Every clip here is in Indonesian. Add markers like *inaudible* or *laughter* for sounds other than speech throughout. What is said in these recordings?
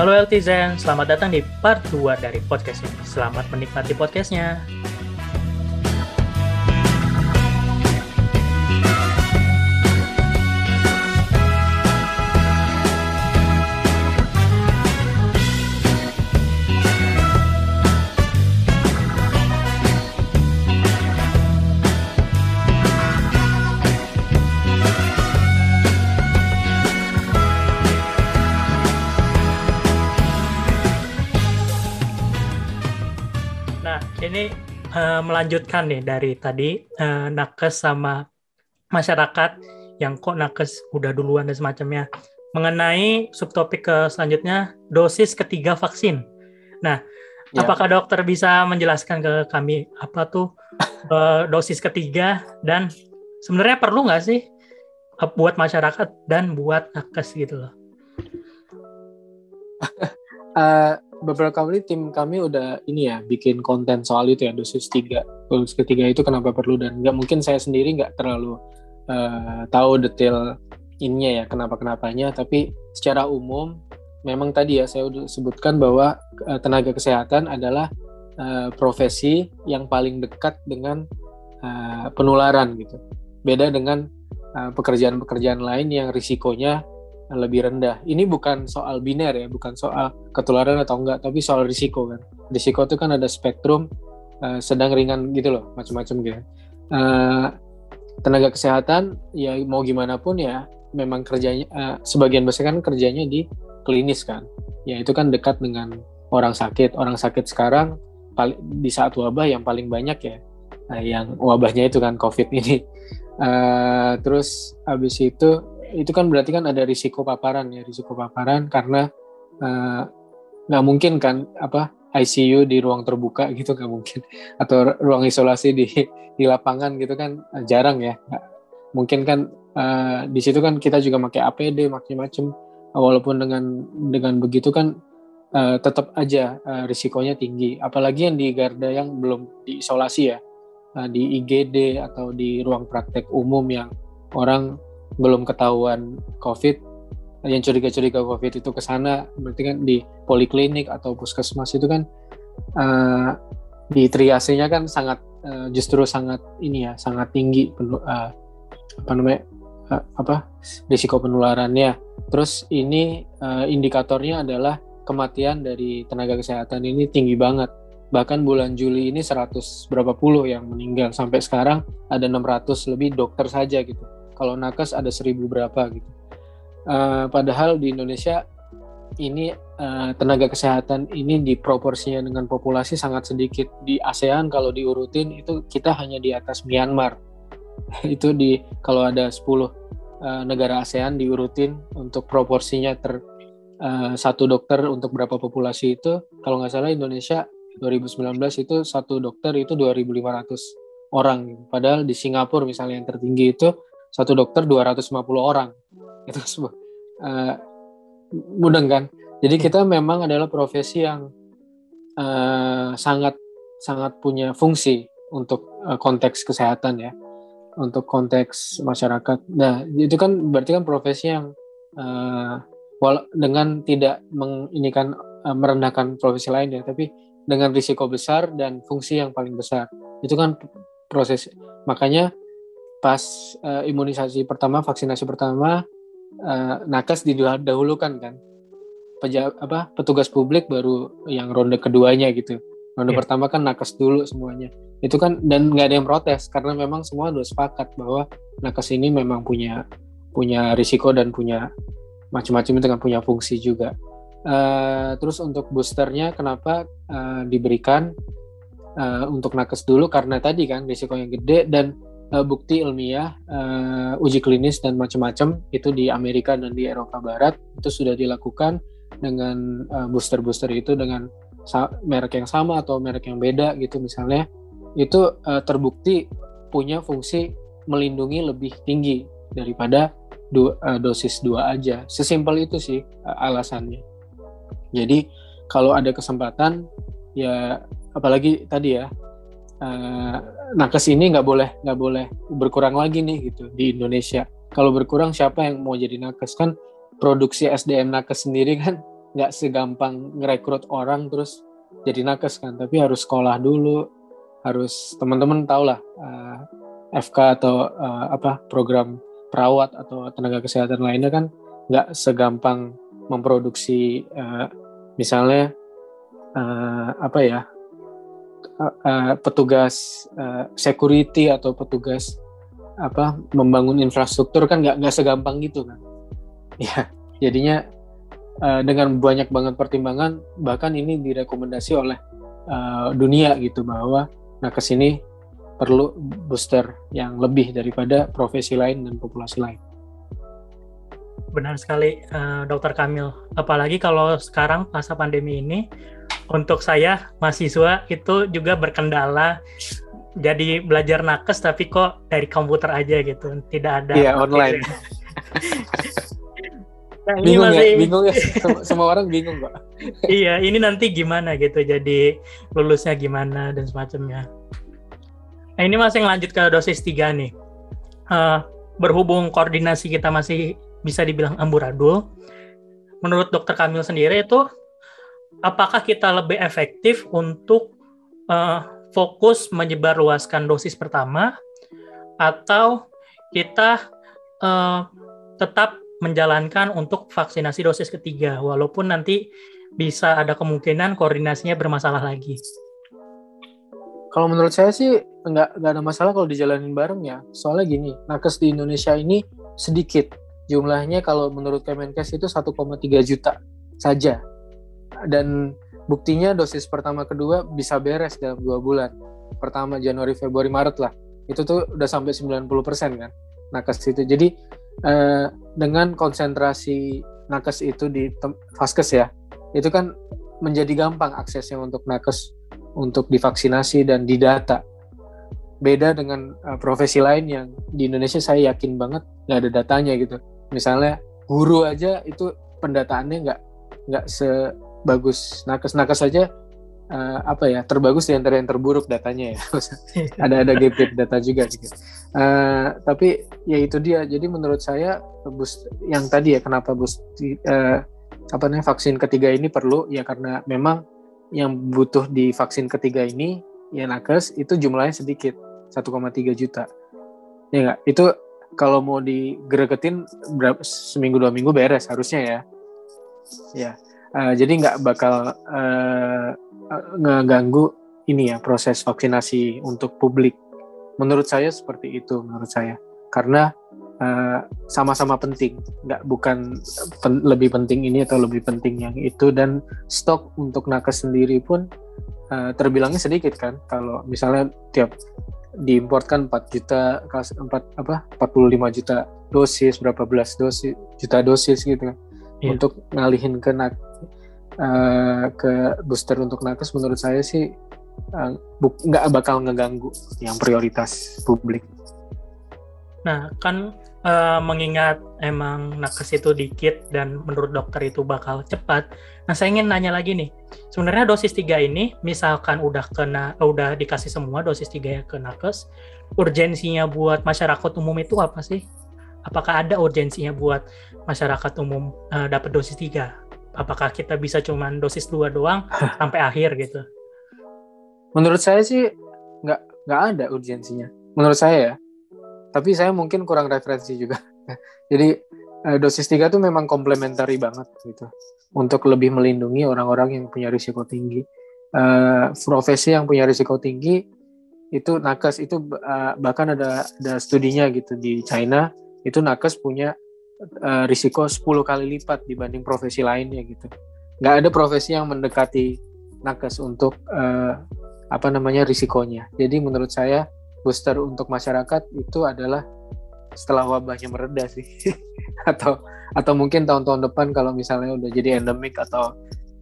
Halo Eltizen, selamat datang di part 2 dari podcast ini. Selamat menikmati podcastnya. Eh, melanjutkan nih dari tadi eh, nakes sama masyarakat yang kok nakes udah duluan dan semacamnya mengenai subtopik ke selanjutnya dosis ketiga vaksin. Nah, Ya. apakah dokter bisa menjelaskan ke kami apa tuh eh, dosis ketiga dan sebenarnya perlu nggak sih buat masyarakat dan buat nakes gitu loh? *laughs* Eh, beberapa kali tim kami udah ini ya bikin konten soal itu ya dosis tiga dosis ketiga itu kenapa perlu dan nggak mungkin saya sendiri nggak terlalu eh, tahu detail ininya ya kenapa kenapanya tapi secara umum memang tadi ya saya udah sebutkan bahwa eh, tenaga kesehatan adalah eh, profesi yang paling dekat dengan eh, penularan gitu. Beda dengan pekerjaan-pekerjaan lain yang risikonya lebih rendah. Ini bukan soal biner ya, bukan soal ketularan atau enggak, tapi soal risiko kan. Risiko itu kan ada spektrum eh, sedang ringan gitu loh, macam-macam gitu. Eh, tenaga kesehatan ya mau gimana pun ya, memang kerjanya eh, sebagian besar kan kerjanya di klinis kan. Ya itu kan dekat dengan orang sakit. Orang sakit sekarang di saat wabah yang paling banyak ya, yang wabahnya itu kan COVID ini. Eh, terus habis itu itu kan berarti kan ada risiko paparan ya risiko paparan karena eh, nggak mungkin kan apa ICU di ruang terbuka gitu nggak mungkin. Atau ruang isolasi di di lapangan gitu kan eh, jarang ya. Mungkin kan eh, di situ kan kita juga pakai APD macam-macam walaupun dengan dengan begitu kan eh, tetap aja eh, risikonya tinggi. Apalagi yang di garda yang belum diisolasi ya. Eh, di IGD atau di ruang praktek umum yang orang belum ketahuan COVID, yang curiga-curiga COVID itu ke sana, berarti kan di poliklinik atau puskesmas itu kan eh, di triasenya kan sangat eh, justru sangat ini ya, sangat tinggi eh, apa namanya eh, apa risiko penularannya. Terus ini eh, indikatornya adalah kematian dari tenaga kesehatan ini tinggi banget. Bahkan bulan Juli ini 100 berapa puluh yang meninggal sampai sekarang ada 600 lebih dokter saja gitu kalau nakes ada seribu berapa gitu. Eh, padahal di Indonesia ini eh, tenaga kesehatan ini di proporsinya dengan populasi sangat sedikit. Di ASEAN kalau diurutin itu kita hanya di atas Myanmar. *laughs* itu di kalau ada 10 eh, negara ASEAN diurutin untuk proporsinya ter eh, satu dokter untuk berapa populasi itu kalau nggak salah Indonesia 2019 itu satu dokter itu 2.500 orang. Padahal di Singapura misalnya yang tertinggi itu satu dokter 250 orang. Itu sebuah uh, mudah kan? Jadi kita memang adalah profesi yang uh, sangat sangat punya fungsi untuk uh, konteks kesehatan ya. Untuk konteks masyarakat. Nah itu kan berarti kan profesi yang uh, dengan tidak menginikan uh, merendahkan profesi lain ya. Tapi dengan risiko besar dan fungsi yang paling besar. Itu kan proses. Makanya pas uh, imunisasi pertama, vaksinasi pertama, uh, nakes didahulukan kan. Peja, apa petugas publik baru yang ronde keduanya gitu. Ronde Iya. pertama kan nakes dulu semuanya. Itu kan dan nggak ada yang protes karena memang semua udah sepakat bahwa nakes ini memang punya punya risiko dan punya macam-macam itu kan punya fungsi juga. Uh, terus untuk boosternya kenapa uh, diberikan uh, untuk nakes dulu karena tadi kan risikonya gede dan uh, bukti ilmiah, uh, uji klinis dan macam-macam itu di Amerika dan di Eropa Barat itu sudah dilakukan dengan uh, booster-booster itu dengan merek yang sama atau merek yang beda gitu misalnya itu uh, terbukti punya fungsi melindungi lebih tinggi daripada du- uh, dosis dua aja. Sesimpel itu sih uh, alasannya. Jadi kalau ada kesempatan ya apalagi tadi ya uh, nakes ini nggak boleh nggak boleh berkurang lagi nih gitu di Indonesia. Kalau berkurang siapa yang mau jadi nakes kan produksi SDM nakes sendiri kan *laughs* nggak segampang ngerekrut orang terus jadi nakes kan tapi harus sekolah dulu harus teman-teman tahu lah uh, eh, FK atau uh, apa program perawat atau tenaga kesehatan lainnya kan nggak segampang memproduksi uh, misalnya uh, apa ya uh, petugas uh, security atau petugas apa membangun infrastruktur kan nggak nggak segampang gitu kan *laughs* ya jadinya uh, dengan banyak banget pertimbangan bahkan ini direkomendasi oleh uh, dunia gitu bahwa nakes ini perlu booster yang lebih daripada profesi lain dan populasi lain. Benar sekali, uh, Dokter Kamil. Apalagi kalau sekarang masa pandemi ini, untuk saya mahasiswa itu juga berkendala. Jadi belajar nakes tapi kok dari komputer aja gitu, tidak ada. Iya online. *laughs* nah, ini bingung ya, masih... ya, bingung ya. *laughs* Semua, semua orang bingung kok. iya, ini nanti gimana gitu, jadi lulusnya gimana dan semacamnya. Nah, ini masih lanjut ke dosis 3 nih. Uh, berhubung koordinasi kita masih bisa dibilang amburadul, menurut dokter Kamil sendiri itu apakah kita lebih efektif untuk uh, fokus menyebarluaskan dosis pertama atau kita uh, tetap menjalankan untuk vaksinasi dosis ketiga walaupun nanti bisa ada kemungkinan koordinasinya bermasalah lagi. Kalau menurut saya sih nggak nggak ada masalah kalau dijalanin bareng ya. Soalnya gini, nakes di Indonesia ini sedikit jumlahnya kalau menurut Kemenkes itu 1,3 juta saja. Dan buktinya dosis pertama kedua bisa beres dalam dua bulan. Pertama Januari, Februari, Maret lah. Itu tuh udah sampai 90% kan nakes itu. Jadi eh, dengan konsentrasi nakes itu di Faskes ya, itu kan menjadi gampang aksesnya untuk nakes untuk divaksinasi dan didata. Beda dengan uh, profesi lain yang di Indonesia saya yakin banget nggak ada datanya gitu. Misalnya guru aja itu pendataannya nggak nggak sebagus nakes-nakes saja uh, apa ya terbagus di antara yang terburuk datanya ya. *laughs* Ada ada gap gap data juga gitu. Uh, tapi ya itu dia. Jadi menurut saya bus yang tadi ya kenapa bus uh, apa namanya vaksin ketiga ini perlu? Ya karena memang yang butuh di vaksin ketiga ini ya nakes itu jumlahnya sedikit 1,3 juta. Ya enggak itu kalau mau digeregetin berapa seminggu dua minggu beres harusnya ya. Ya uh, jadi nggak bakal uh, ngeganggu ini ya proses vaksinasi untuk publik. Menurut saya seperti itu menurut saya. Karena sama sama-sama penting. Nggak bukan pen, lebih penting ini atau lebih penting yang itu. Dan stok untuk nakes sendiri pun uh, terbilangnya sedikit kan. Kalau misalnya tiap diimportkan 4 juta 4 apa 45 juta dosis berapa belas dosis juta dosis gitu kan yeah. untuk ngalihin ke nak uh, ke booster untuk nakes menurut saya sih nggak uh, bakal ngeganggu yang prioritas publik. Nah kan uh, mengingat emang nakes itu dikit dan menurut dokter itu bakal cepat. Nah, saya ingin nanya lagi nih. Sebenarnya dosis 3 ini misalkan udah kena udah dikasih semua dosis 3 ya ke nakes, urgensinya buat masyarakat umum itu apa sih? Apakah ada urgensinya buat masyarakat umum uh, dapat dosis 3? Apakah kita bisa cuman dosis 2 doang sampai akhir gitu? Menurut saya sih nggak nggak ada urgensinya. Menurut saya ya tapi saya mungkin kurang referensi juga *laughs* jadi eh, dosis 3 itu memang komplementari banget gitu. Untuk lebih melindungi orang-orang yang punya risiko tinggi. Uh, profesi yang punya risiko tinggi itu nakes itu uh, bahkan ada ada studinya gitu di China itu nakes punya uh, risiko 10 kali lipat dibanding profesi lainnya gitu. Nggak ada profesi yang mendekati nakes untuk uh, apa namanya risikonya. Jadi menurut saya booster untuk masyarakat itu adalah setelah wabahnya mereda sih. *laughs* Atau atau mungkin tahun-tahun depan kalau misalnya udah jadi endemik atau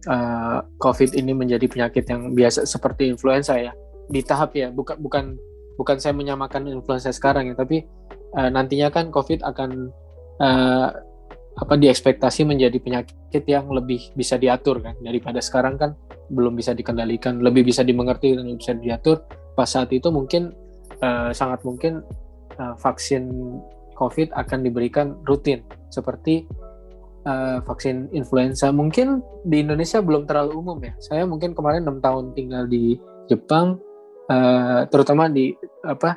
uh, COVID ini menjadi penyakit yang biasa seperti influenza ya. Di tahap ya bukan bukan bukan saya menyamakan influenza sekarang ya tapi uh, nantinya kan COVID akan uh, apa diekspektasi menjadi penyakit yang lebih bisa diatur kan. Daripada sekarang kan belum bisa dikendalikan lebih bisa dimengerti dan bisa diatur. Pas saat itu mungkin uh, sangat mungkin uh, vaksin COVID akan diberikan rutin seperti uh, vaksin influenza. Mungkin di Indonesia belum terlalu umum ya. Saya mungkin kemarin enam tahun tinggal di Jepang, uh, terutama di apa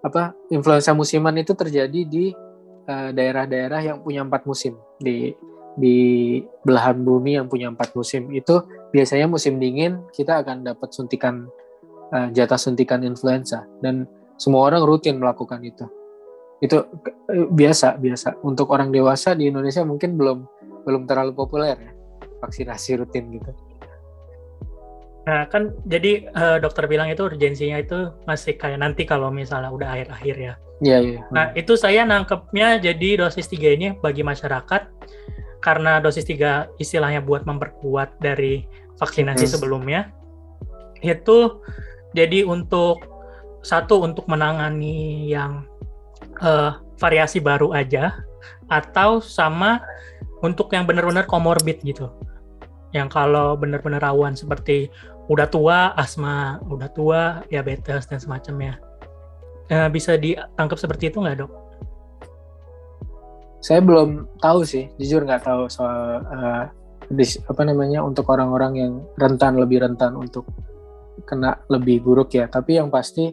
apa influenza musiman itu terjadi di daerah daerah-daerah yang punya empat musim di di belahan bumi yang punya empat musim itu biasanya musim dingin kita akan dapat suntikan uh, jatah suntikan influenza dan semua orang rutin melakukan itu itu biasa biasa untuk orang dewasa di Indonesia mungkin belum belum terlalu populer ya vaksinasi rutin gitu. Nah kan jadi uh, dokter bilang itu urgensinya itu masih kayak nanti kalau misalnya udah akhir-akhir ya. Iya iya. Nah itu saya nangkepnya jadi dosis tiga ini bagi masyarakat karena dosis tiga istilahnya buat memperkuat dari vaksinasi hmm. sebelumnya itu jadi untuk satu untuk menangani yang uh, variasi baru aja atau sama untuk yang benar-benar komorbid gitu. Yang kalau benar-benar rawan seperti udah tua, asma, udah tua, diabetes dan semacamnya. Uh, bisa ditangkap seperti itu nggak dok? Saya belum tahu sih, jujur nggak tahu soal uh, dis, apa namanya untuk orang-orang yang rentan lebih rentan untuk kena lebih buruk ya. Tapi yang pasti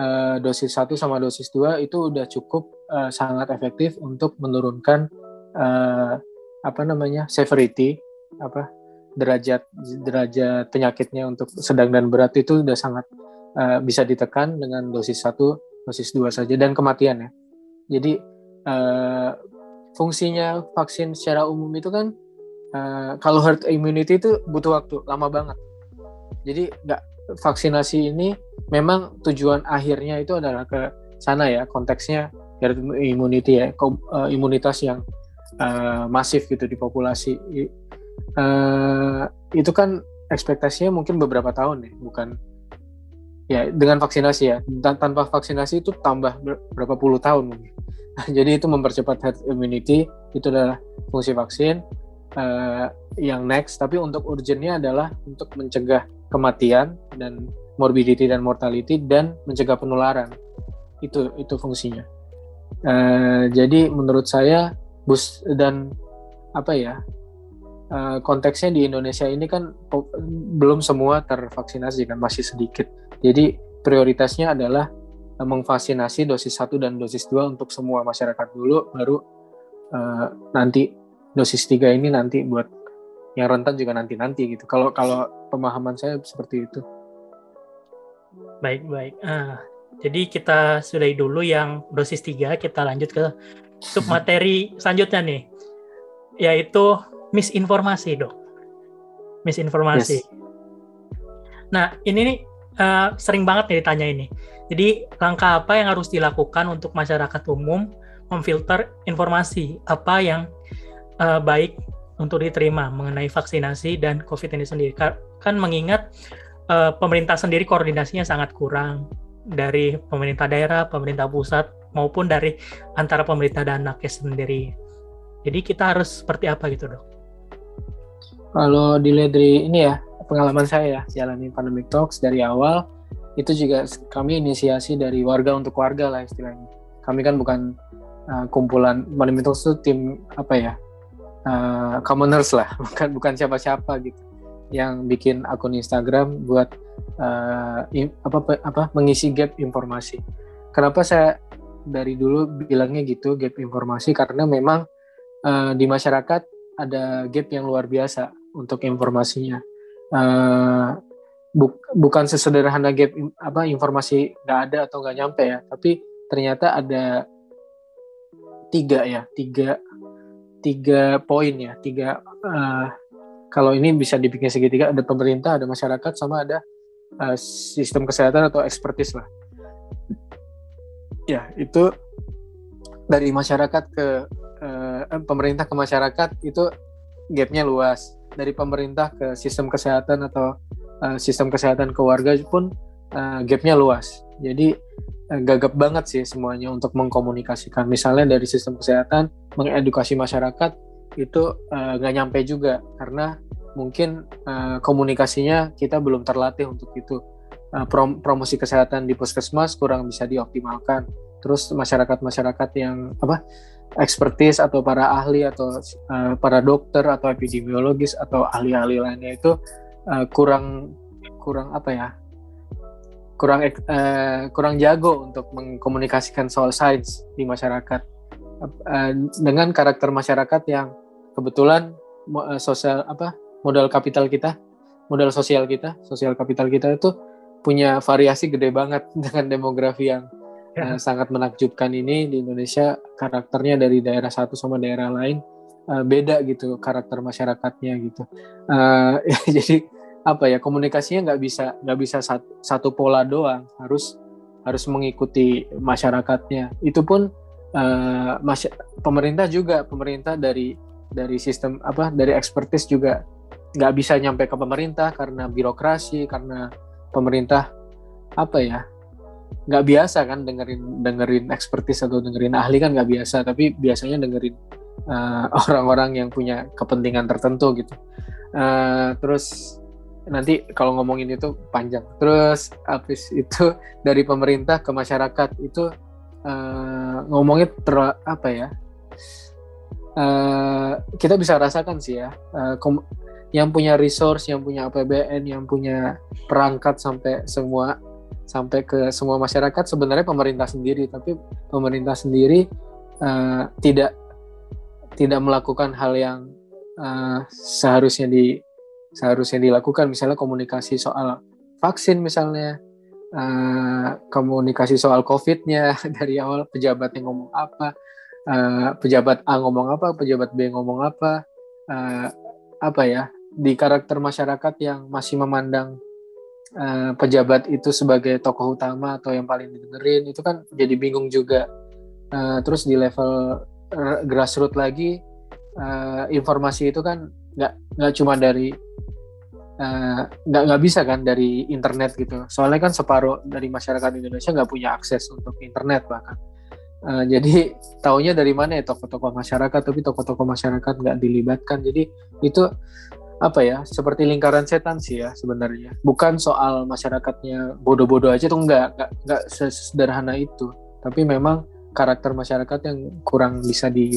uh, dosis 1 sama dosis 2 itu udah cukup uh, sangat efektif untuk menurunkan uh, apa namanya severity apa derajat derajat penyakitnya untuk sedang dan berat itu udah sangat uh, bisa ditekan dengan dosis 1 dosis 2 saja dan kematian ya. Jadi uh, fungsinya vaksin secara umum itu kan uh, kalau herd immunity itu butuh waktu lama banget. Jadi nggak vaksinasi ini memang tujuan akhirnya itu adalah ke sana ya konteksnya herd immunity ya eh, imunitas yang uh, masif gitu di populasi. Uh, itu kan ekspektasinya mungkin beberapa tahun ya bukan ya dengan vaksinasi ya. Tanpa vaksinasi itu tambah berapa puluh tahun. Mungkin *laughs* jadi itu mempercepat herd immunity itu adalah fungsi vaksin uh, yang next tapi untuk urgentnya adalah untuk mencegah kematian dan morbidity dan mortality dan mencegah penularan. Itu itu fungsinya. Uh, jadi menurut saya bus dan apa ya uh, konteksnya di Indonesia ini kan belum semua tervaksinasi kan masih sedikit. Jadi prioritasnya adalah memvaksinasi dosis 1 dan dosis 2 untuk semua masyarakat dulu baru uh, nanti dosis 3 ini nanti buat yang rentan juga nanti-nanti gitu. Kalau kalau pemahaman saya seperti itu. Baik, baik. Uh, jadi kita sudahi dulu yang dosis 3, kita lanjut ke submateri *laughs* selanjutnya nih. Yaitu misinformasi, Dok. Misinformasi. Yes. Nah, ini nih uh, sering banget nih ditanya ini. Jadi, langkah apa yang harus dilakukan untuk masyarakat umum memfilter informasi apa yang uh, baik untuk diterima mengenai vaksinasi dan COVID ini sendiri. Kan mengingat uh, pemerintah sendiri koordinasinya sangat kurang dari pemerintah daerah, pemerintah pusat maupun dari antara pemerintah dan nakes sendiri. Jadi kita harus seperti apa gitu dok? Kalau dilihat dari ini ya pengalaman saya ya jalani pandemic talks dari awal itu juga kami inisiasi dari warga untuk warga lah istilahnya. Kami kan bukan uh, kumpulan pandemic talks itu tim apa ya uh, commoners lah *laughs* bukan bukan siapa-siapa gitu yang bikin akun Instagram buat uh, apa apa mengisi gap informasi. Kenapa saya dari dulu bilangnya gitu gap informasi karena memang uh, di masyarakat ada gap yang luar biasa untuk informasinya. Uh, bu bukan sesederhana gap apa informasi nggak ada atau nggak nyampe ya, tapi ternyata ada tiga ya tiga tiga poin ya, tiga uh, kalau ini bisa dibikin segitiga ada pemerintah, ada masyarakat, sama ada uh, sistem kesehatan atau ekspertis lah. Ya itu dari masyarakat ke uh, pemerintah ke masyarakat itu gapnya luas. Dari pemerintah ke sistem kesehatan atau uh, sistem kesehatan ke warga pun uh, gapnya luas. Jadi gagap banget sih semuanya untuk mengkomunikasikan. Misalnya dari sistem kesehatan mengedukasi masyarakat itu nggak uh, nyampe juga karena mungkin uh, komunikasinya kita belum terlatih untuk itu. Uh, prom promosi kesehatan di puskesmas kurang bisa dioptimalkan. Terus masyarakat-masyarakat yang apa ekspertis atau para ahli atau uh, para dokter atau epidemiologis atau ahli-ahli lainnya itu uh, kurang kurang apa ya kurang uh, kurang jago untuk mengkomunikasikan soal sains di masyarakat. Uh, dengan karakter masyarakat yang kebetulan uh, sosial apa modal kapital kita modal sosial kita sosial kapital kita itu punya variasi gede banget *laughs* dengan demografi yang uh, sangat menakjubkan ini di Indonesia. Karakternya dari daerah satu sama daerah lain uh, beda gitu karakter masyarakatnya gitu. Uh, ya, *laughs* jadi apa ya komunikasinya nggak bisa nggak bisa satu, pola doang. Harus harus mengikuti masyarakatnya. Itu pun uh, masy- pemerintah juga pemerintah dari dari sistem apa dari ekspertis juga nggak bisa nyampe ke pemerintah karena birokrasi karena pemerintah apa ya nggak biasa kan dengerin dengerin ekspertis atau dengerin ahli kan nggak biasa tapi biasanya dengerin eh, *laughs* orang-orang yang punya kepentingan tertentu gitu. Uh, terus nanti kalau ngomongin itu panjang. Terus habis itu *laughs* dari pemerintah ke masyarakat itu uh, ngomongnya ter apa ya uh, kita bisa rasakan sih ya uh, yang punya resource yang punya APBN yang punya perangkat sampai semua sampai ke semua masyarakat sebenarnya pemerintah sendiri. Tapi pemerintah sendiri uh, tidak tidak melakukan hal yang uh, seharusnya di seharusnya dilakukan. Misalnya komunikasi soal vaksin misalnya uh, komunikasi soal covidnya *laughs* dari awal pejabat yang ngomong apa uh, pejabat A ngomong apa pejabat B ngomong apa uh, apa ya di karakter masyarakat yang masih memandang uh, pejabat itu sebagai tokoh utama atau yang paling didengerin itu kan jadi bingung juga. Uh, terus di level grassroots lagi uh, informasi itu kan nggak nggak cuma dari nggak uh, nggak bisa kan dari internet gitu. Soalnya kan separuh dari masyarakat Indonesia nggak punya akses untuk internet bahkan. Uh, jadi taunya dari mana ya tokoh-tokoh masyarakat tapi tokoh-tokoh masyarakat nggak dilibatkan. Jadi itu apa ya seperti lingkaran setan sih ya sebenarnya. Bukan soal masyarakatnya bodoh-bodoh aja tuh enggak enggak sesederhana itu. Tapi memang karakter masyarakat yang kurang bisa di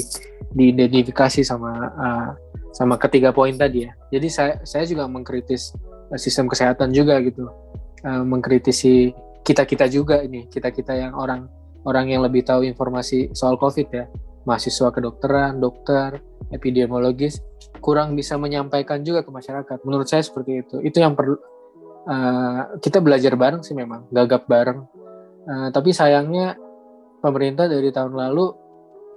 diidentifikasi sama uh, sama ketiga poin tadi ya jadi saya saya juga mengkritis sistem kesehatan juga gitu uh, mengkritisi kita kita juga ini kita kita yang orang orang yang lebih tahu informasi soal covid ya mahasiswa kedokteran dokter epidemiologis kurang bisa menyampaikan juga ke masyarakat. Menurut saya seperti itu. Itu yang perlu uh, kita belajar bareng sih memang, gagap bareng. Uh, tapi sayangnya pemerintah dari tahun lalu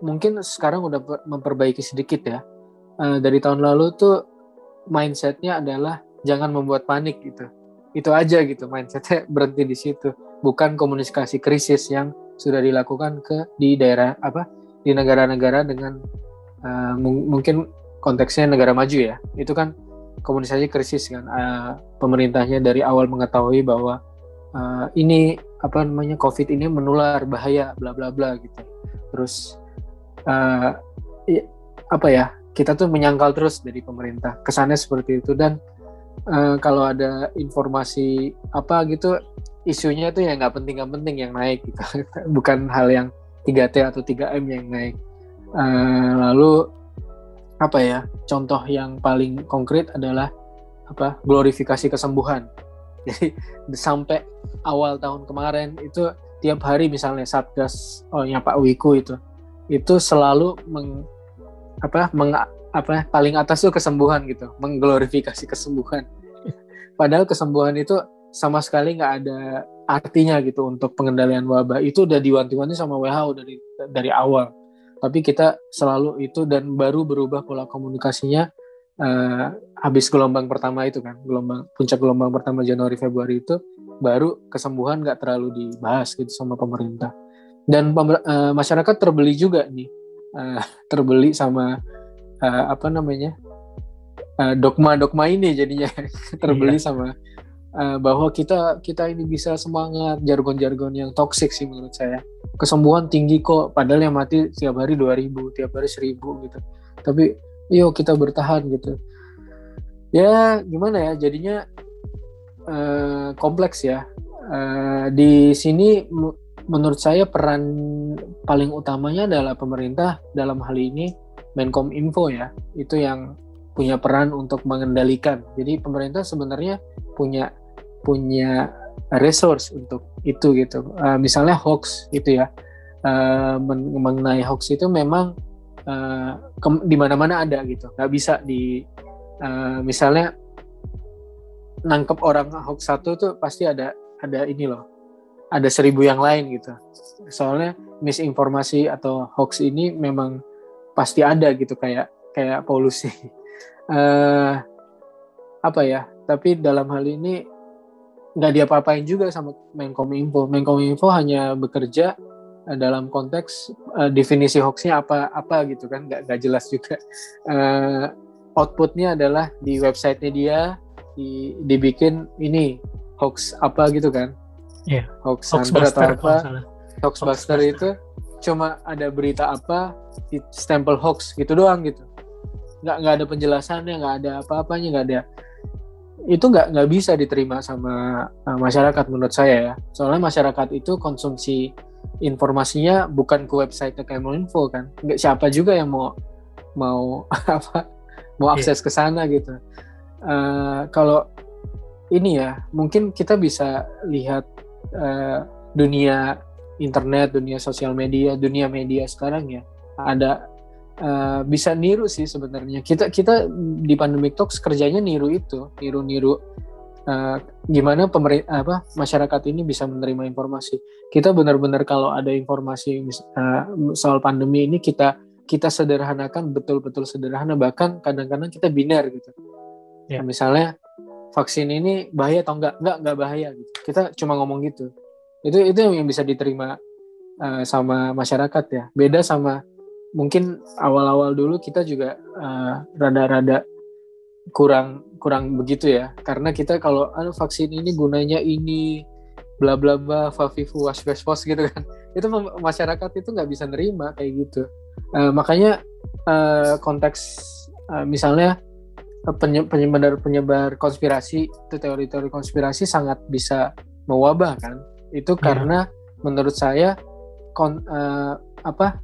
mungkin sekarang udah memperbaiki sedikit ya. Uh, dari tahun lalu tuh mindsetnya adalah jangan membuat panik gitu. Itu aja gitu mindsetnya berhenti di situ. Bukan komunikasi krisis yang sudah dilakukan ke di daerah apa di negara-negara dengan uh, mungkin konteksnya negara maju ya itu kan komunikasi krisis kan uh, pemerintahnya dari awal mengetahui bahwa uh, ini apa namanya covid ini menular bahaya bla bla bla gitu. Terus uh, ya, apa ya kita tuh menyangkal terus dari pemerintah. Kesannya seperti itu. Dan uh, kalau ada informasi apa gitu isunya tuh ya nggak penting nggak penting yang naik gitu. *laughs* Bukan hal yang 3T atau 3M yang naik. Uh, lalu apa ya contoh yang paling konkret adalah apa glorifikasi kesembuhan jadi sampai awal tahun kemarin itu tiap hari misalnya satgas oh Pak Wiku itu itu selalu meng, apa meng, apa paling atas itu kesembuhan gitu mengglorifikasi kesembuhan. *laughs* Padahal kesembuhan itu sama sekali nggak ada artinya gitu untuk pengendalian wabah. Itu udah diwanti-wanti sama WHO dari dari awal. Tapi kita selalu itu dan baru berubah pola komunikasinya uh, habis gelombang pertama itu kan gelombang puncak gelombang pertama Januari Februari itu baru kesembuhan nggak terlalu dibahas gitu sama pemerintah. Dan uh, masyarakat terbeli juga nih. Uh, *laughs* terbeli sama uh, apa namanya dogma-dogma uh, ini jadinya. *laughs* Terbeli iya. sama uh, bahwa kita kita ini bisa semangat jargon-jargon yang toksik sih menurut saya. Kesembuhan tinggi kok padahal yang mati tiap hari 2000 tiap hari 1000 gitu. Tapi yuk kita bertahan gitu. Ya gimana ya? Jadinya uh, kompleks ya. Uh, di sini menurut saya peran paling utamanya adalah pemerintah dalam hal ini Menkom Info ya. Itu yang punya peran untuk mengendalikan. Jadi pemerintah sebenarnya punya punya resource untuk itu gitu. Uh, misalnya hoax itu ya. Uh, mengenai hoax itu memang uh, di mana-mana ada gitu. Nggak bisa di uh, misalnya nangkep orang hoax satu tuh pasti ada ada ini loh. Ada seribu yang lain gitu. Soalnya misinformasi atau hoax ini memang pasti ada gitu kayak kayak polusi. Uh, *laughs* apa ya tapi dalam hal ini nggak diapa-apain juga sama Menkominfo Menkominfo hanya bekerja dalam konteks uh, definisi hoaxnya apa apa gitu kan nggak nggak jelas juga. Uh, outputnya adalah di websitenya dia di, dibikin ini hoax apa gitu kan. Yeah. hoax, hoax buster, atau apa. hoax, buster itu cuma ada berita apa di stempel hoax gitu doang gitu. Nggak nggak ada penjelasannya nggak ada apa-apanya nggak ada. Itu nggak nggak bisa diterima sama uh, masyarakat menurut saya ya. Soalnya masyarakat itu konsumsi informasinya bukan ke website Kemeninfo kan nggak siapa juga yang mau mau *laughs* apa mau iya. akses yeah. ke sana gitu uh, kalau ini ya mungkin kita bisa lihat uh, dunia internet, dunia sosial media, dunia media sekarang ya ada uh, bisa niru sih sebenarnya. Kita kita di Pandemic Talks kerjanya niru itu, niru-niru uh, gimana pemerintah apa masyarakat ini bisa menerima informasi. Kita benar-benar kalau ada informasi uh, soal pandemi ini kita kita sederhanakan betul-betul sederhana bahkan kadang-kadang kita binar gitu. Ya. Nah, misalnya vaksin ini bahaya atau enggak? Enggak, enggak bahaya gitu. Kita cuma ngomong gitu. Itu itu yang bisa diterima uh, sama masyarakat ya. Beda sama mungkin awal-awal dulu kita juga rada rada-rada kurang kurang begitu ya. Karena kita kalau anu vaksin ini gunanya ini bla bla bla fafifu was was gitu kan. *laughs* Itu masyarakat itu nggak bisa nerima kayak gitu Uh, makanya uh, konteks uh, misalnya penyebar penyebar konspirasi itu teori-teori konspirasi sangat bisa mewabah kan itu yeah. karena menurut saya kon, uh, apa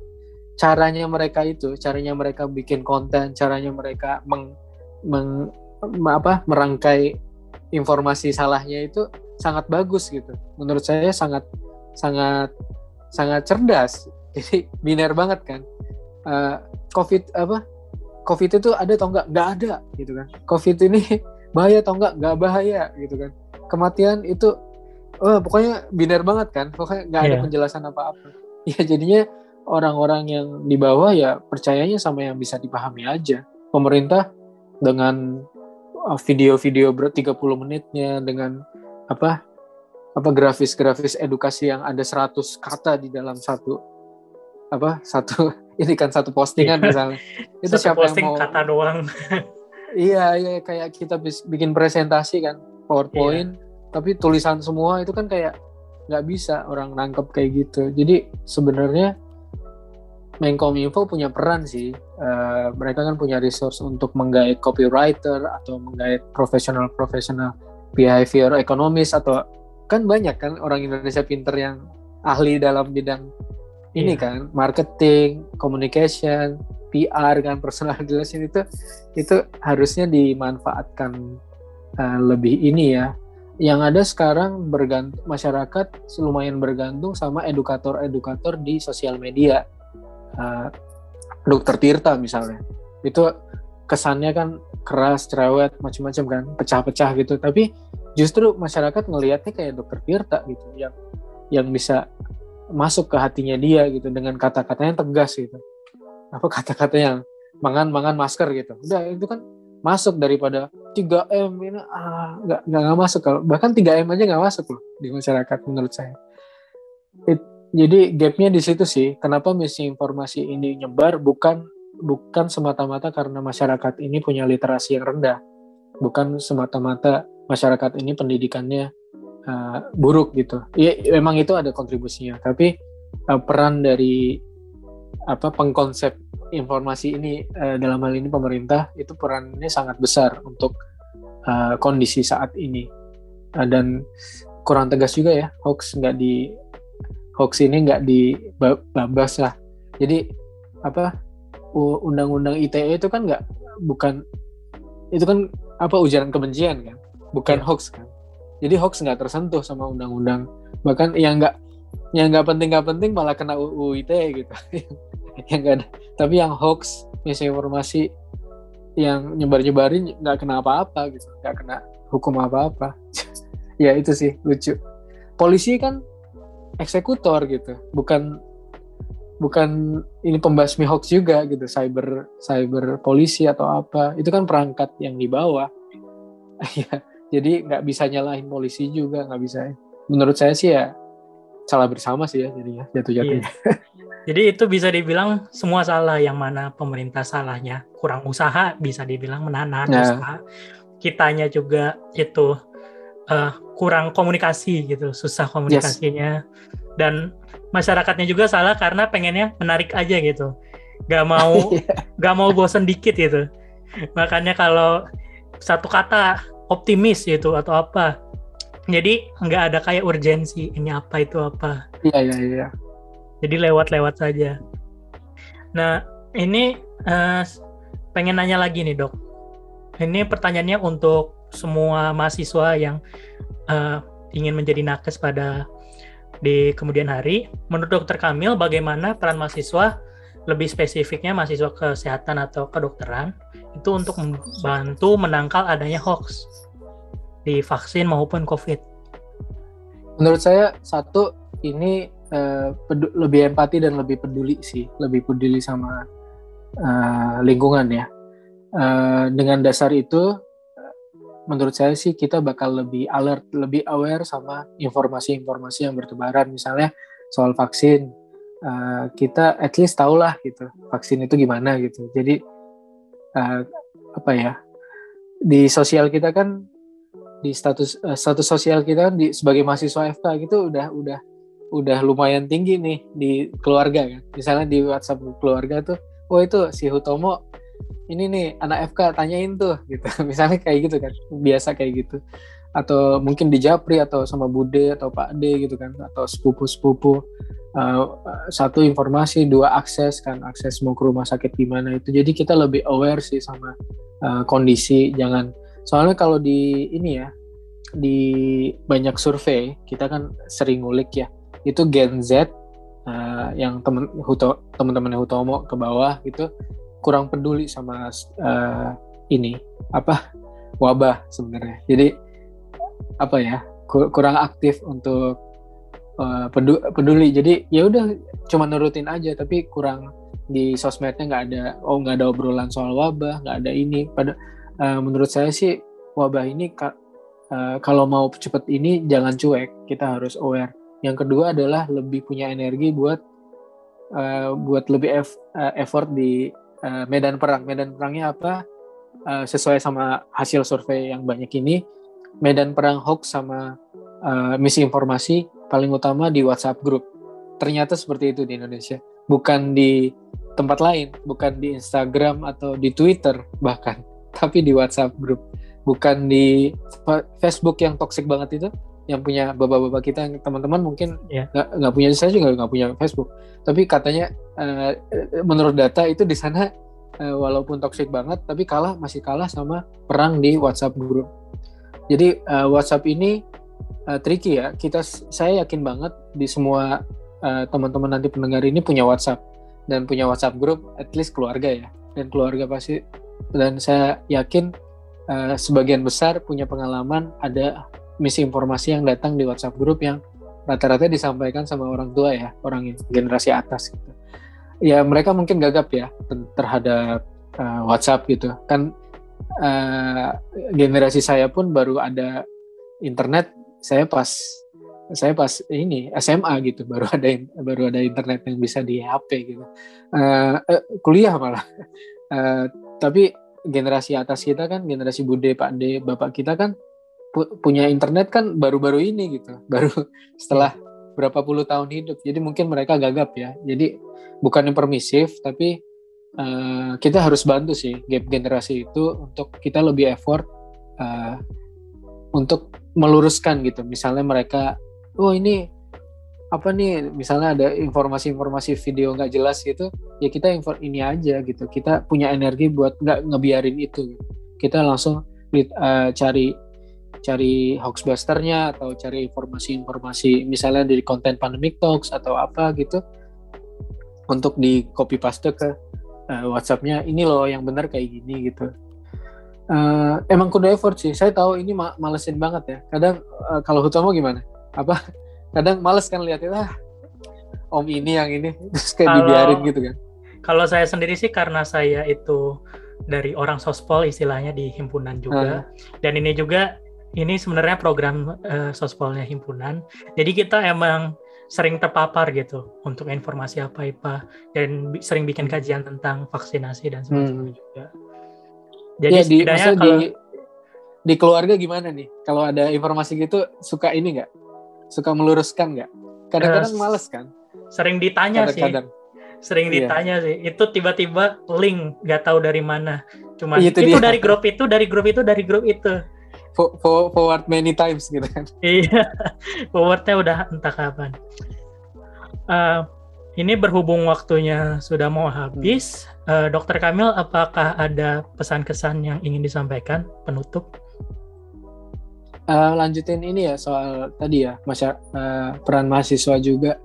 caranya mereka itu caranya mereka bikin konten caranya mereka meng, meng apa merangkai informasi salahnya itu sangat bagus gitu menurut saya sangat sangat sangat cerdas *laughs* jadi biner banget kan uh, COVID apa COVID itu ada atau enggak? Enggak ada gitu kan. COVID ini *laughs* bahaya atau enggak? Enggak bahaya gitu kan. Kematian itu oh, pokoknya biner banget kan. Pokoknya enggak ada yeah. penjelasan apa-apa. *laughs* Ya jadinya orang-orang yang di bawah ya percayanya sama yang bisa dipahami aja. Pemerintah dengan uh, video-video berat 30 menitnya dengan apa apa grafis-grafis edukasi yang ada 100 kata di dalam satu apa satu *laughs* ini kan satu postingan yeah. misalnya *laughs* itu satu siapa posting yang mau kata doang iya iya kayak kita bikin presentasi kan powerpoint yeah. tapi tulisan semua itu kan kayak nggak bisa orang nangkep kayak gitu jadi sebenarnya Menkominfo punya peran sih uh, mereka kan punya resource untuk menggait copywriter atau menggait profesional-profesional behavior ekonomis atau kan banyak kan orang Indonesia pinter yang ahli dalam bidang ini yeah. kan marketing, communication, PR kan personal *laughs* relation itu itu harusnya dimanfaatkan uh, lebih ini ya. Yang ada sekarang bergantung masyarakat lumayan bergantung sama edukator-edukator di sosial media. Uh, Dokter Tirta misalnya. Itu kesannya kan keras, cerewet, macam-macam kan, pecah-pecah gitu. Tapi justru masyarakat ngelihatnya kayak Dokter Tirta gitu yang yang bisa masuk ke hatinya dia gitu dengan kata-katanya tegas gitu. Apa kata-kata yang mangan mangan masker gitu. Udah itu kan masuk daripada 3M ini ah nggak nggak masuk. Kalau bahkan 3M aja nggak masuk loh di masyarakat menurut saya jadi gapnya di situ sih kenapa misinformasi ini nyebar bukan bukan semata-mata karena masyarakat ini punya literasi yang rendah. Bukan semata-mata masyarakat ini pendidikannya uh, buruk gitu. Ya memang itu ada kontribusinya, tapi uh, peran dari apa pengkonsep informasi ini uh, dalam hal ini pemerintah itu perannya sangat besar untuk uh, kondisi saat ini. Uh, dan kurang tegas juga ya hoax nggak di hoax ini nggak dibabas lah. Jadi apa undang-undang ITE itu kan nggak bukan itu kan apa ujaran kebencian kan? Bukan yeah. hoax kan? Jadi hoax nggak tersentuh sama undang-undang. Bahkan yang nggak yang nggak penting nggak penting malah kena UU ITE gitu. *laughs* Yang nggak ada. Tapi yang hoax misinformasi yang nyebar-nyebarin nggak kena apa-apa gitu. Nggak kena hukum apa-apa. *laughs* Ya itu sih lucu. Polisi kan eksekutor gitu bukan bukan ini pembasmi hoax juga gitu cyber cyber polisi atau apa itu kan perangkat yang dibawa *laughs* ya jadi nggak bisa nyalahin polisi juga nggak bisa menurut saya sih ya salah bersama sih ya jadinya jatuh-jatuhnya iya. Jadi itu bisa dibilang semua salah yang mana pemerintah salahnya kurang usaha bisa dibilang menahan nah. usaha. Kitanya juga itu uh, kurang komunikasi gitu, susah komunikasinya. Yes. Dan masyarakatnya juga salah karena pengennya menarik aja gitu. Gak mau *laughs* iya. gak mau bosan dikit gitu. Makanya kalau satu kata optimis gitu atau apa. Jadi nggak ada kayak urgensi ini apa itu apa. Iya iya iya jadi lewat-lewat saja. Nah, ini uh, pengen nanya lagi nih dok. Ini pertanyaannya untuk semua mahasiswa yang uh, ingin menjadi nakes pada di kemudian hari. Menurut dokter Kamil, bagaimana peran mahasiswa lebih spesifiknya mahasiswa kesehatan atau kedokteran itu untuk membantu menangkal adanya hoax di vaksin maupun COVID? Menurut saya satu ini uh, lebih empati dan lebih peduli sih, lebih peduli sama uh, lingkungan ya. Uh, dengan dasar itu, menurut saya sih kita bakal lebih alert, lebih aware sama informasi-informasi yang bertebaran, misalnya soal vaksin. Uh, kita at least tahulah gitu vaksin itu gimana gitu. Jadi uh, apa ya di sosial kita kan di status uh, status sosial kita kan di sebagai mahasiswa FK gitu udah udah udah lumayan tinggi nih di keluarga kan. Misalnya di WhatsApp keluarga tuh, oh itu si Hutomo ini nih anak FK tanyain tuh gitu. *laughs* Misalnya kayak gitu kan, biasa kayak gitu. Atau mungkin di Japri atau sama Bude atau Pak D gitu kan, atau sepupu-sepupu. Uh, satu informasi, dua akses kan, akses mau ke rumah sakit gimana itu. Jadi kita lebih aware sih sama uh, kondisi, jangan soalnya kalau di ini ya di banyak survei kita kan sering ngulik ya itu Gen Z uh, yang temen teman-teman Hutomo ke bawah gitu kurang peduli sama uh, ini apa wabah sebenarnya. Jadi apa ya kurang aktif untuk uh, peduli. Jadi ya udah cuma nurutin aja tapi kurang di sosmednya nggak ada oh nggak ada obrolan soal wabah nggak ada ini. Pada uh, menurut saya sih wabah ini uh, kalau mau cepet ini jangan cuek. Kita harus aware yang kedua adalah lebih punya energi buat uh, buat lebih eff, uh, effort di uh, medan perang. Medan perangnya apa? Uh, sesuai sama hasil survei yang banyak ini, medan perang hoax sama uh, misinformasi paling utama di WhatsApp group. Ternyata seperti itu di Indonesia, bukan di tempat lain, bukan di Instagram atau di Twitter bahkan, *laughs* tapi di WhatsApp group, bukan di Facebook yang toxic banget itu, yang punya bapak-bapak kita teman-teman mungkin iya. nggak yeah. nggak punya saya juga nggak punya Facebook tapi katanya uh, menurut data itu di sana uh, walaupun toxic banget tapi kalah masih kalah sama perang di WhatsApp group jadi uh, WhatsApp ini uh, tricky ya kita saya yakin banget di semua uh, teman-teman nanti pendengar ini punya WhatsApp dan punya WhatsApp group at least keluarga ya dan keluarga pasti dan saya yakin uh, sebagian besar punya pengalaman ada misinformasi yang datang di WhatsApp grup yang rata-rata disampaikan sama orang tua ya, orang generasi atas gitu. Ya mereka mungkin gagap ya terhadap uh, WhatsApp gitu. Kan uh, generasi saya pun baru ada internet saya pas saya pas ini SMA gitu baru ada baru ada internet yang bisa di HP gitu uh, kuliah malah uh, tapi generasi atas kita kan generasi bude Pak D Bapak kita kan pu punya internet kan baru-baru ini gitu, baru *laughs* setelah berapa puluh tahun hidup. Jadi mungkin mereka gagap ya. Jadi bukan yang permisif, tapi uh, kita harus bantu sih gap generasi itu untuk kita lebih effort uh, untuk meluruskan gitu. Misalnya mereka, oh ini apa nih misalnya ada informasi-informasi video nggak jelas gitu ya kita info ini aja gitu kita punya energi buat nggak ngebiarin itu kita langsung uh, cari cari hoaxbusternya atau cari informasi-informasi misalnya dari konten pandemic talks atau apa gitu untuk di copy paste ke uh, WhatsAppnya ini loh yang benar kayak gini gitu. Uh, emang kudu effort sih. Saya tahu ini ma malesin banget ya. Kadang uh, kalau Hutomo gimana? Apa? *laughs* Kadang males kan lihatnya ah om ini yang ini. *laughs* Terus kayak kalau, dibiarin gitu kan. kalau saya sendiri sih karena saya itu dari orang sospol istilahnya di himpunan juga hmm. dan ini juga ini sebenarnya program uh, sospolnya himpunan jadi kita emang sering terpapar gitu untuk informasi apa apa dan sering bikin kajian tentang vaksinasi dan sebagainya hmm. juga jadi ya, di, kalau di, di keluarga gimana nih kalau ada informasi gitu suka ini nggak suka meluruskan nggak? Kadang-kadang uh, males kan? Sering ditanya Kadang -kadang. sih. Sering iya. ditanya sih. Itu tiba-tiba link nggak tahu dari mana. Cuma itu, itu dari grup itu, dari grup itu, dari grup itu. For, for, forward many times gitu kan? *laughs* iya, forwardnya udah entah kapan. Uh, ini berhubung waktunya sudah mau habis, hmm. uh, Dokter Kamil, apakah ada pesan-kesan yang ingin disampaikan penutup? uh, lanjutin ini ya soal tadi ya masa uh, peran mahasiswa juga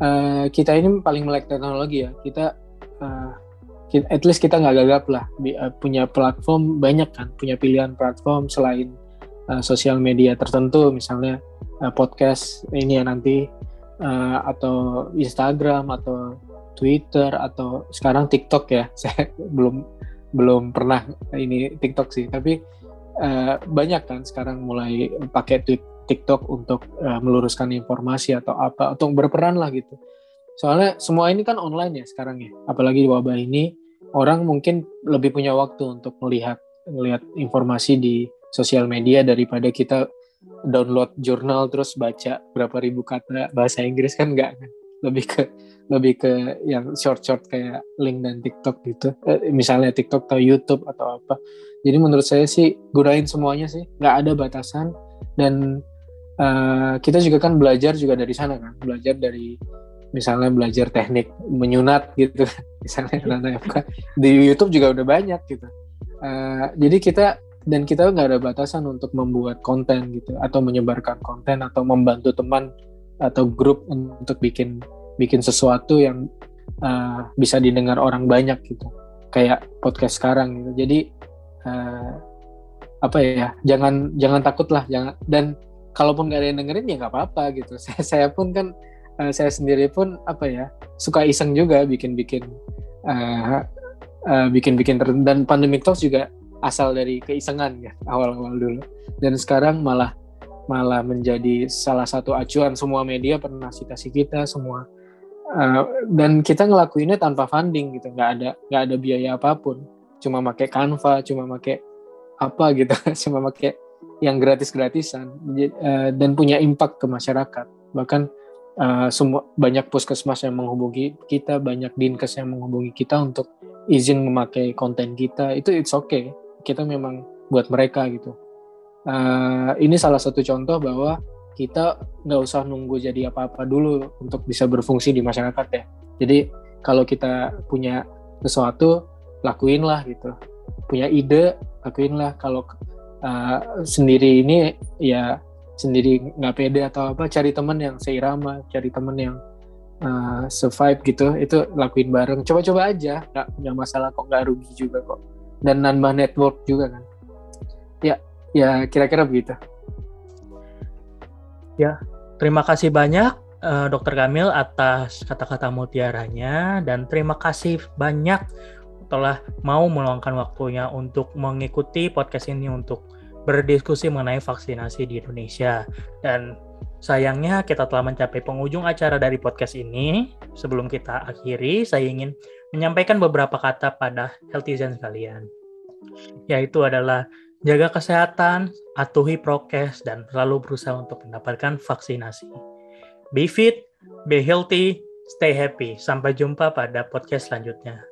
uh, kita ini paling melek teknologi ya kita uh, at least kita nggak gagap lah. Uh, punya platform banyak kan punya pilihan platform selain uh, sosial media tertentu misalnya uh, podcast ini ya nanti uh, atau Instagram atau Twitter atau sekarang TikTok ya. *laughs* Saya belum belum pernah ini TikTok sih. Tapi uh, banyak kan sekarang mulai pakai TikTok untuk uh, meluruskan informasi atau apa atau berperan lah gitu. Soalnya semua ini kan online ya sekarang ya. Apalagi di wabah ini orang mungkin lebih punya waktu untuk melihat melihat informasi di sosial media daripada kita download jurnal terus baca berapa ribu kata bahasa Inggris kan enggak kan? Lebih ke lebih ke yang short short kayak link dan TikTok gitu. Eh, misalnya TikTok atau YouTube atau apa. Jadi menurut saya sih gunain semuanya sih, nggak ada batasan. Dan uh, kita juga kan belajar juga dari sana kan, belajar dari misalnya belajar teknik menyunat gitu *laughs* misalnya anak FK di YouTube juga udah banyak gitu. Uh, jadi kita dan kita nggak ada batasan untuk membuat konten gitu atau menyebarkan konten atau membantu teman atau grup untuk bikin bikin sesuatu yang uh, bisa didengar orang banyak gitu. Kayak podcast sekarang gitu. Jadi uh, apa ya jangan jangan takut lah jangan dan kalaupun nggak ada yang dengerin ya nggak apa-apa gitu. *laughs* Saya saya pun kan uh, saya sendiri pun apa ya suka iseng juga bikin bikin uh, uh, bikin bikin dan pandemic talks juga asal dari keisengan ya awal-awal dulu. Dan sekarang malah malah menjadi salah satu acuan semua media pernah citasi kita semua. Uh, dan kita ngelakuinnya tanpa funding gitu nggak ada nggak ada biaya apa pun. Cuma pakai Canva cuma pakai apa gitu *laughs* cuma pakai yang gratis-gratisan. Uh, dan punya impact ke masyarakat. Bahkan uh, semua banyak puskesmas yang menghubungi kita banyak dinkes yang menghubungi kita untuk izin memakai konten kita. Itu it's okay. Kita memang buat mereka gitu. Uh, ini salah satu contoh bahwa kita nggak usah nunggu jadi apa-apa dulu untuk bisa berfungsi di masyarakat ya. Jadi kalau kita punya sesuatu lakuin lah gitu. Punya ide lakuin lah kalau uh, sendiri ini ya sendiri nggak pede atau apa cari teman yang seirama cari teman yang uh, survive gitu itu lakuin bareng. Coba-coba aja nggak nggak masalah kok nggak rugi juga kok. Dan nambah network juga kan. Ya ya kira-kira begitu. Ya terima kasih banyak uh, Dokter Kamil atas kata-kata mutiaranya. Dan terima kasih banyak telah mau meluangkan waktunya untuk mengikuti podcast ini untuk berdiskusi mengenai vaksinasi di Indonesia. Dan sayangnya kita telah mencapai penghujung acara dari podcast ini. Sebelum kita akhiri, saya ingin menyampaikan beberapa kata pada healthizen sekalian. Yaitu adalah jaga kesehatan, atuhi prokes, dan selalu berusaha untuk mendapatkan vaksinasi. Be fit, be healthy, stay happy. Sampai jumpa pada podcast selanjutnya.